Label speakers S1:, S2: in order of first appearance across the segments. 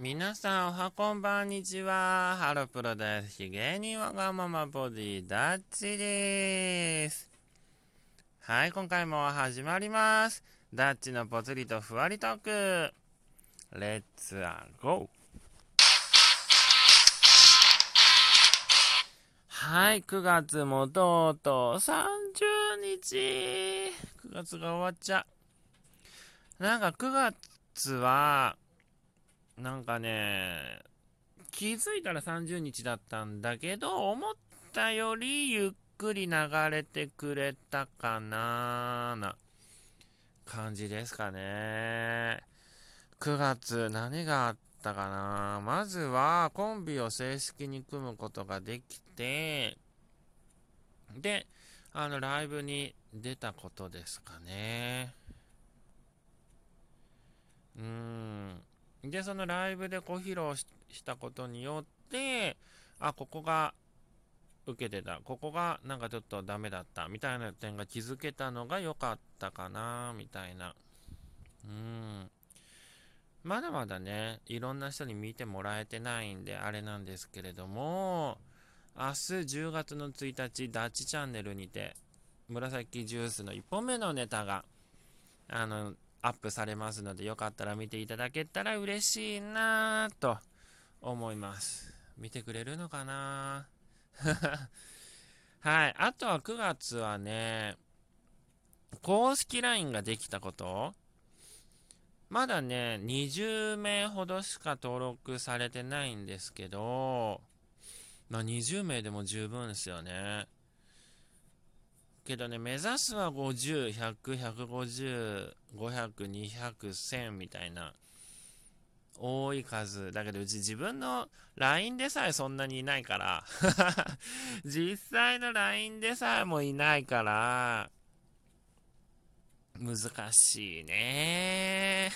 S1: 皆さんおはこんばんにちは。ハロプロ大好き芸人わがままボディダッチです。はい、今回も始まります。ダッチのぽつりとふわりトーク。レッツアゴー。はい、9月もとうとう30日。9月が終わっちゃ。なんか9月は、なんかね、気づいたら30日だったんだけど、思ったよりゆっくり流れてくれたかなな感じですかね。9月何があったかなまずはコンビを正式に組むことができて、で、あの、ライブに出たことですかね。うーん。で、そのライブでこう披露したことによって、あ、ここが受けてた、ここがなんかちょっとダメだったみたいな点が気づけたのが良かったかな、みたいな。うん。まだまだね、いろんな人に見てもらえてないんで、あれなんですけれども、明日10月の1日、ダッチチャンネルにて、紫ジュースの1本目のネタが、あの、アップされますので、よかったら見ていただけたら嬉しいなと思います。見てくれるのかな？はい。あとは9月はね、公式 LINE ができたことまだね、20名ほどしか登録されてないんですけど、まあ、20名でも十分ですよね。けどね、目指すは50、100、150、500、200、1000みたいな、多い数。だけど、うち自分の LINE でさえそんなにいないから。実際の LINE でさえもいないから、難しいね。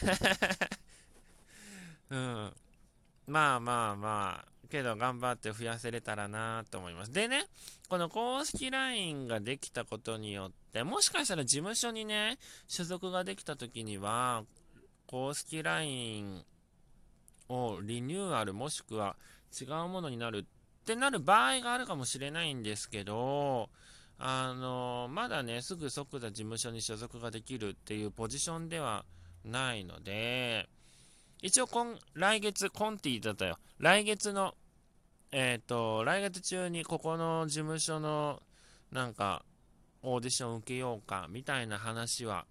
S1: うん。まあまあまあ、けど頑張って増やせれたらなと思います。でね、この公式 LINE ができたことによって、もしかしたら事務所にね、所属ができた時には、公式 LINE をリニューアルもしくは違うものになるってなる場合があるかもしれないんですけど、あの、まだね、すぐ即座事務所に所属ができるっていうポジションではないので、一応今、来月、コンティだったよ。来月のえっ、ー、と、来月中にここの事務所のなんかオーディション受けようかみたいな話は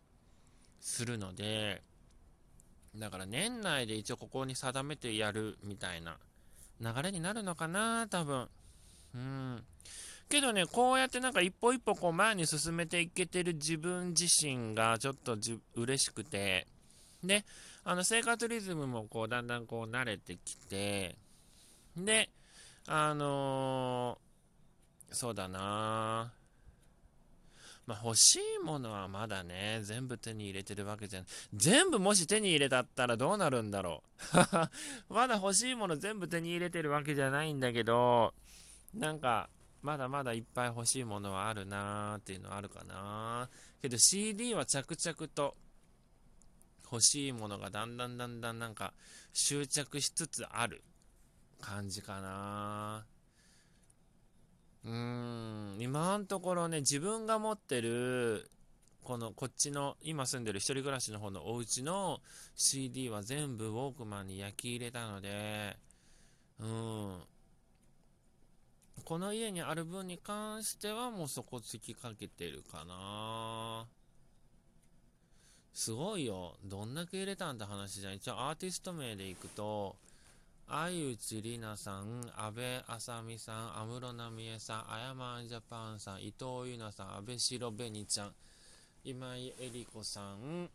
S1: するので、だから年内で一応ここに定めてやるみたいな流れになるのかな、多分。うん。けどね、こうやってなんか一歩一歩こう前に進めていけてる自分自身がちょっとじ嬉しくて、で、あの生活リズムもこうだんだんこう慣れてきて、で、あのー、そうだなまあ、欲しいものはまだね、全部手に入れてるわけじゃん。全部もし手に入れたったらどうなるんだろう。まだ欲しいもの全部手に入れてるわけじゃないんだけど、なんか、まだまだいっぱい欲しいものはあるなーっていうのはあるかなけど CD は着々と欲しいものがだんだんだんだんなんか執着しつつある感じかな。うーん、今のところね、自分が持ってる、この、こっちの、今住んでる一人暮らしの方のお家の CD は全部ウォークマンに焼き入れたので、うん。この家にある分に関してはもうそこ突きかけてるかな。すごいよ。どんだけ入れたんって話じゃん。一応アーティスト名でいくと、相内里奈さん、安倍あさみさん、安室奈美恵さん、あやまんジャパンさん、伊藤優奈さん、安倍白紅ちゃん、今井絵理子さん、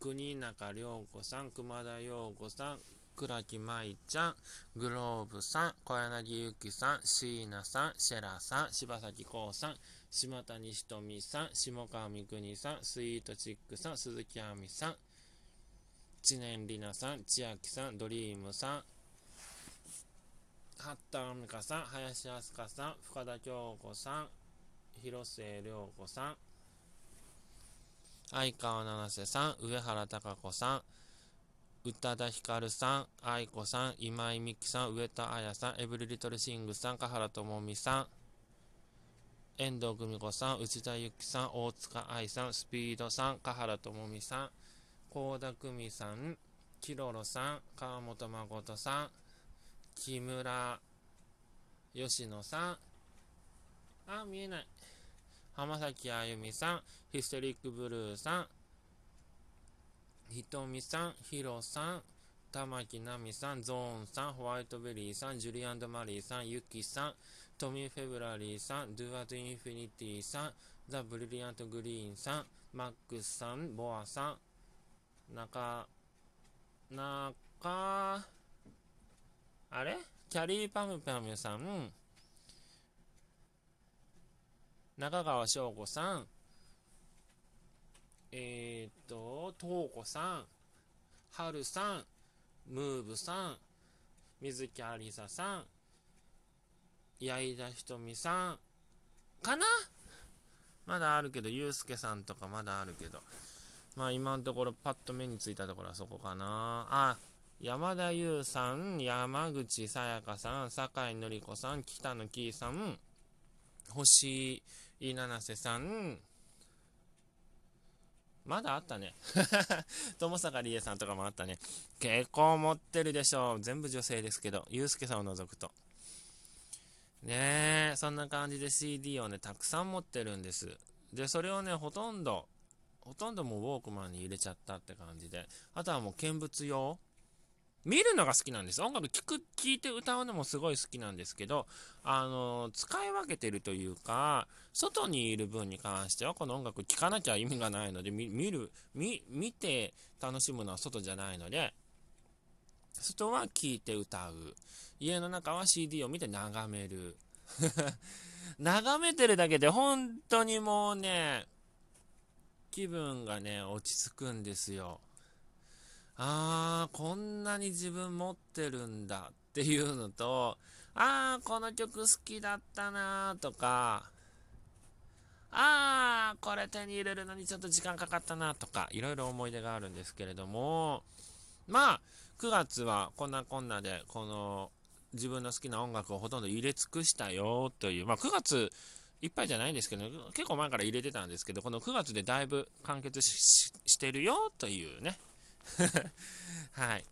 S1: 国中涼子さん、熊田陽子さん、倉木舞ちゃん、グローブさん、小柳ゆきさん、椎名さん、シェラさん、柴咲コウさん、島谷ひとみさん、下川みくにさん、スイートチックさん、鈴木亜美さん、知念里奈さん、千秋さん、ドリームさん、八田美香さん、林飛鳥さん、深田恭子さん、広末涼子さん、相川七瀬さん、上原貴子さん、宇多田ヒカルさん、愛子さん、今井美樹さん、上田彩さん、エブリリトルシングさん、香原朋美さん、遠藤久美子さん、内田由紀さん、大塚愛さん、スピードさん、香原朋美さん、幸田久美さん、キロロさん、川本誠さん、木村吉野さん、あ、見えない。浜崎あゆみさん、 Hysteric Blue さん、 hitomi さん、 hiro さん、玉置成実さん、 ZONE さん、 Whiteberry さん、 JUDY AND MARY さん、 YUKI さん、 Tommy february さん、 Do As Infinity さん、 the brilliant green さん、 MAX さん、 BoA さん、中、中、あれ？キャリーパムパムさん、中川翔子さん、えっ、と、東子さん、はるさん、ムーブさん、水木ありささん、矢井田ひとみさん、かな？まだあるけど、ゆうすけさんとかまだあるけど。まあ今のところパッと目についたところはそこかな。あ、山田優さん、山口さやかさん、酒井のり子さん、北野きいさん、星井七瀬さん、まだあったね。友坂理恵さんとかもあったね。結構持ってるでしょう。全部女性ですけど、ゆうすけさんを除くと。ねえ、そんな感じで CD をね、たくさん持ってるんです。で、それをね、ほとんど、ほとんどもうウォークマンに入れちゃったって感じで、あとはもう見物用見るのが好きなんです。音楽聴く、聴いて歌うのもすごい好きなんですけど、あの、使い分けてるというか、外にいる分に関しては、この音楽聴かなきゃ意味がないので、見る、見、見て楽しむのは外じゃないので、外は聴いて歌う。家の中は CD を見て眺める。眺めてるだけで本当にもうね、気分がね、落ち着くんですよ。あー、こんなに自分持ってるんだっていうのと、あー、この曲好きだったなとか、あー、これ手に入れるのにちょっと時間かかったなとか、いろいろ思い出があるんですけれども、まあ、9月はこんなこんなで、この自分の好きな音楽をほとんど入れ尽くしたよという、まあ9月いっぱいじゃないんですけど、結構前から入れてたんですけど、この9月でだいぶ完結してるよというね、はい。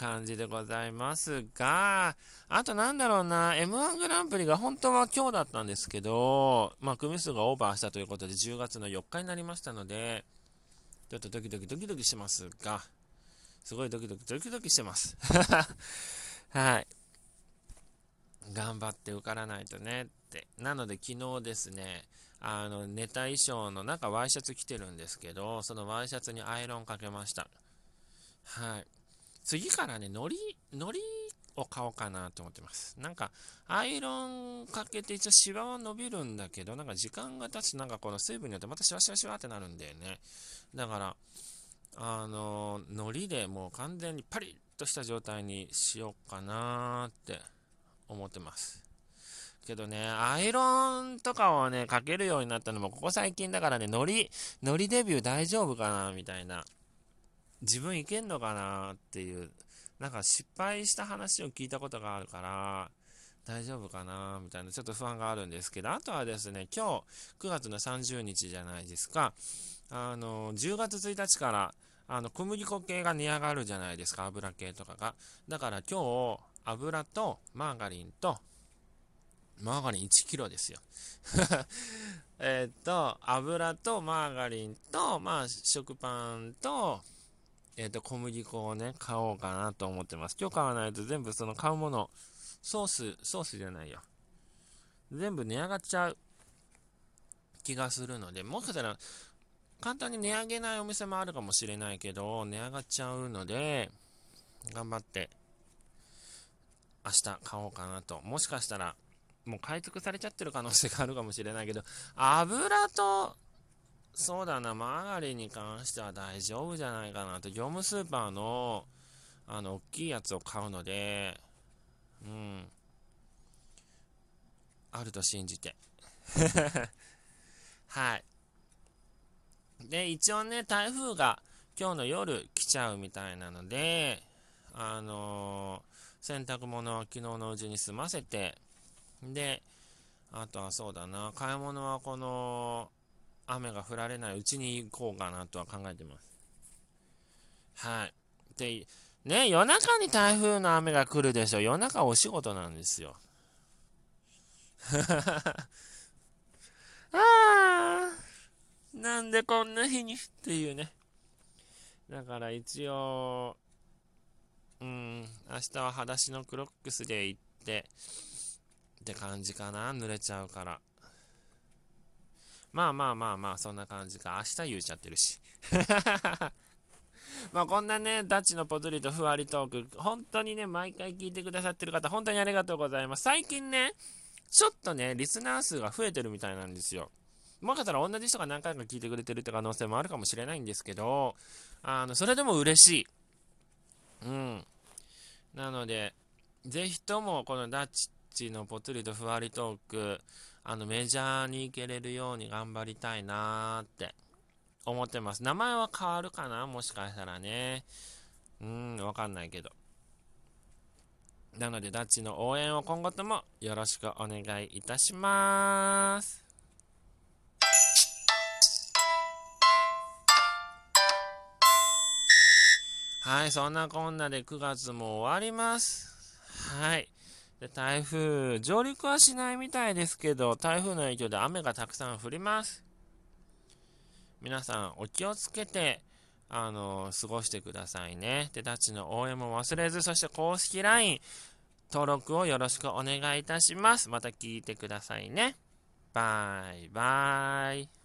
S1: 感じでございますが、あとなんだろうな、M1 グランプリが本当は今日だったんですけど、まあ、組数がオーバーしたということで10月の4日になりましたので、ちょっとドキドキドキドキしますが、すごいドキドキドキドキしてます。はい。頑張って受からないとねって。なので昨日ですね、あの、ネタ衣装の中ワイシャツ着てるんですけど、そのワイシャツにアイロンかけました。はい。次からね、のり、のりを買おうかなと思ってます。なんか、アイロンかけて一応シワは伸びるんだけど、なんか時間が経つとなんかこの水分によってまたシワシワシワってなるんだよね。だから、あの、のりでもう完全にパリッとした状態にしようかなって思ってます。けどね、アイロンとかをね、かけるようになったのもここ最近だからね、ノリ、ノリデビュー大丈夫かなみたいな。自分いけんのかなっていう、なんか失敗した話を聞いたことがあるから、大丈夫かなみたいな、ちょっと不安があるんですけど、あとはですね、今日、9月の30日じゃないですか。あの、10月1日から、あの、小麦粉系が値上がるじゃないですか、油系とかが。だから今日、油とマーガリンとマーガリン1キロですよ。えっと、油とマーガリンと、まあ、食パンと、えっ、ー、と、小麦粉をね、買おうかなと思ってます。今日買わないと全部その買うもの、ソース、ソースじゃないよ。全部値上がっちゃう気がするので、もしかしたら、簡単に値上げないお店もあるかもしれないけど、値上がっちゃうので、頑張って、明日買おうかなと。もしかしたら、もう買い尽くされちゃってる可能性があるかもしれないけど、油と、そうだな、マーガリンに関しては大丈夫じゃないかなと。業務スーパーの、あの、大きいやつを買うので、うん。あると信じて。はい。で、一応ね、台風が今日の夜来ちゃうみたいなので、あのー、洗濯物は昨日のうちに済ませて、で、あとはそうだな、買い物はこの雨が降られないうちに行こうかなとは考えてます。はい。で、ね、夜中に台風の雨が来るでしょ。夜中お仕事なんですよ。ああ、なんでこんな日にっていうね。だから一応、うん、明日は裸足のクロックスで行って、って感じかな。濡れちゃうから。まあまあまあまあ、そんな感じか。明日言うちゃってるし。まあこんなね、ダッチのポツリとふわりトーク、本当にね、毎回聞いてくださってる方、本当にありがとうございます。最近ね、ちょっとね、リスナー数が増えてるみたいなんですよ。もしかしたら同じ人が何回か聞いてくれてるって可能性もあるかもしれないんですけど、あの、それでも嬉しい。うん。なので、ぜひともこのダッチちのぽつりとふわりトーク、あの、メジャーに行けれるように頑張りたいなーって思ってます。名前は変わるかな？もしかしたらね。うん、わかんないけど。なので、ダッチの応援を今後ともよろしくお願いいたします。はい、そんなこんなで9月も終わります。はい。で、台風、上陸はしないみたいですけど、台風の影響で雨がたくさん降ります。皆さん、お気をつけて、あの、過ごしてくださいね。で、ダッチの応援も忘れず、そして公式 LINE、登録をよろしくお願いいたします。また聞いてくださいね。バイバイ。